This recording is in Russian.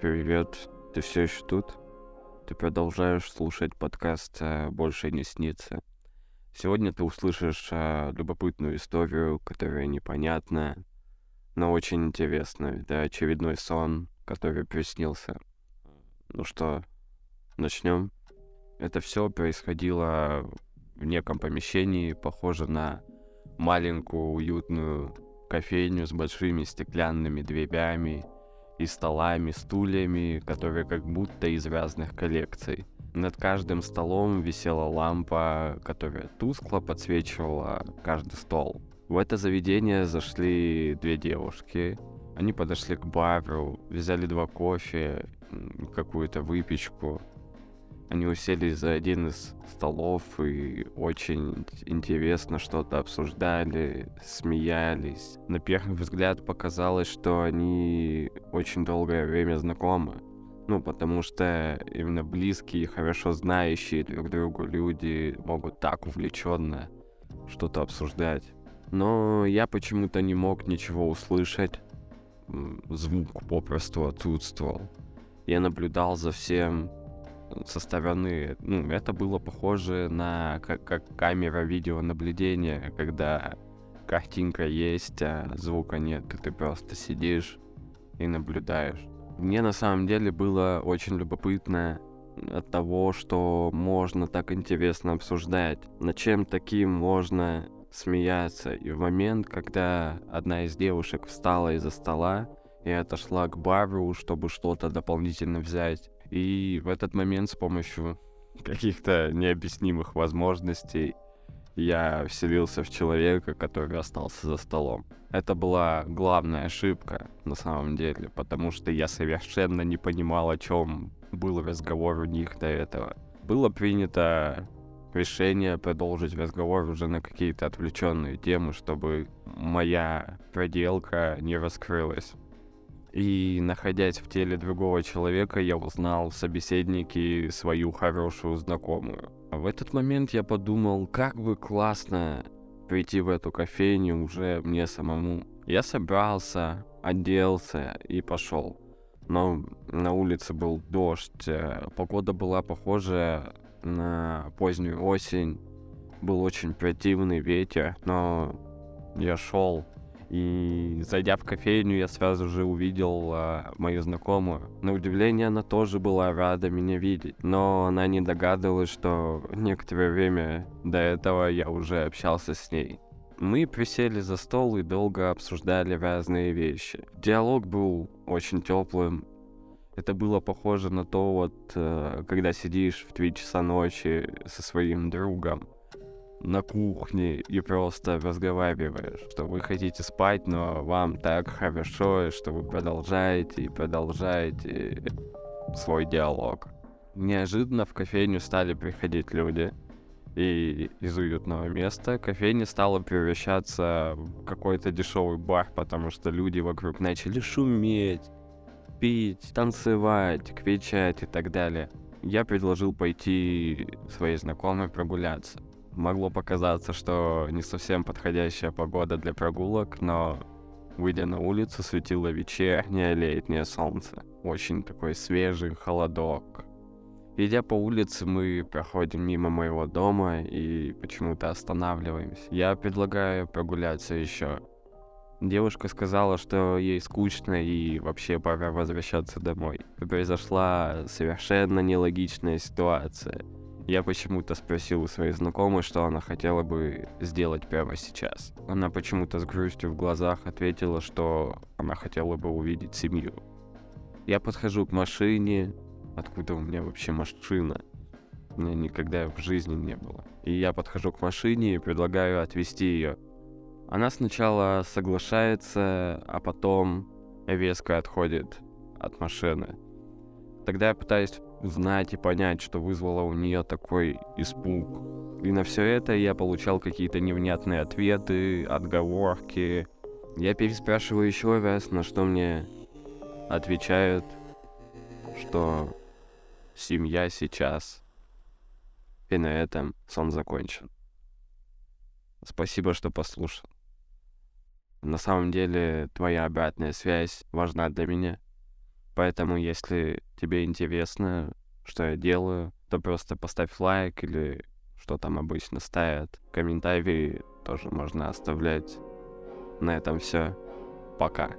Привет, ты все еще тут? Ты продолжаешь слушать подкаст э, «Больше не снится». Сегодня ты услышишь э, любопытную историю, которая непонятна, но очень интересная. Это очередной сон, который приснился. Ну что, начнем? Это все происходило в неком помещении, похоже на маленькую уютную кофейню с большими стеклянными дверями и столами, стульями, которые как будто из разных коллекций. Над каждым столом висела лампа, которая тускло подсвечивала каждый стол. В это заведение зашли две девушки. Они подошли к бару, взяли два кофе, какую-то выпечку. Они уселись за один из столов и очень интересно что-то обсуждали, смеялись. На первый взгляд показалось, что они очень долгое время знакомы. Ну, потому что именно близкие, хорошо знающие друг другу люди могут так увлеченно что-то обсуждать. Но я почему-то не мог ничего услышать. Звук попросту отсутствовал. Я наблюдал за всем со стороны, ну, это было похоже на как, как камера видеонаблюдения, когда картинка есть, а звука нет, и ты просто сидишь и наблюдаешь. Мне на самом деле было очень любопытно от того, что можно так интересно обсуждать, над чем таким можно смеяться. И в момент, когда одна из девушек встала из-за стола и отошла к бару, чтобы что-то дополнительно взять, и в этот момент с помощью каких-то необъяснимых возможностей я вселился в человека, который остался за столом. Это была главная ошибка на самом деле, потому что я совершенно не понимал, о чем был разговор у них до этого. Было принято решение продолжить разговор уже на какие-то отвлеченные темы, чтобы моя проделка не раскрылась. И находясь в теле другого человека, я узнал в собеседнике свою хорошую знакомую. В этот момент я подумал, как бы классно прийти в эту кофейню уже мне самому. Я собрался, оделся и пошел. Но на улице был дождь, э, погода была похожа на позднюю осень. Был очень противный ветер, но я шел и зайдя в кофейню, я сразу же увидел а, мою знакомую. На удивление, она тоже была рада меня видеть, но она не догадывалась, что некоторое время до этого я уже общался с ней. Мы присели за стол и долго обсуждали разные вещи. Диалог был очень теплым. Это было похоже на то, вот, э, когда сидишь в 3 часа ночи со своим другом на кухне и просто разговариваешь, что вы хотите спать, но вам так хорошо, что вы продолжаете и продолжаете свой диалог. Неожиданно в кофейню стали приходить люди, и из уютного места кофейня стала превращаться в какой-то дешевый бар, потому что люди вокруг начали шуметь, пить, танцевать, кричать и так далее. Я предложил пойти своей знакомой прогуляться могло показаться, что не совсем подходящая погода для прогулок, но выйдя на улицу, светило вечернее летнее солнце. Очень такой свежий холодок. Идя по улице, мы проходим мимо моего дома и почему-то останавливаемся. Я предлагаю прогуляться еще. Девушка сказала, что ей скучно и вообще пора возвращаться домой. Произошла совершенно нелогичная ситуация. Я почему-то спросил у своей знакомой, что она хотела бы сделать прямо сейчас. Она почему-то с грустью в глазах ответила, что она хотела бы увидеть семью. Я подхожу к машине. Откуда у меня вообще машина? У меня никогда в жизни не было. И я подхожу к машине и предлагаю отвезти ее. Она сначала соглашается, а потом резко отходит от машины. Тогда я пытаюсь узнать и понять, что вызвало у нее такой испуг. И на все это я получал какие-то невнятные ответы, отговорки. Я переспрашиваю еще раз, на что мне отвечают, что семья сейчас. И на этом сон закончен. Спасибо, что послушал. На самом деле, твоя обратная связь важна для меня Поэтому, если тебе интересно, что я делаю, то просто поставь лайк или что там обычно ставят. Комментарии тоже можно оставлять. На этом все. Пока.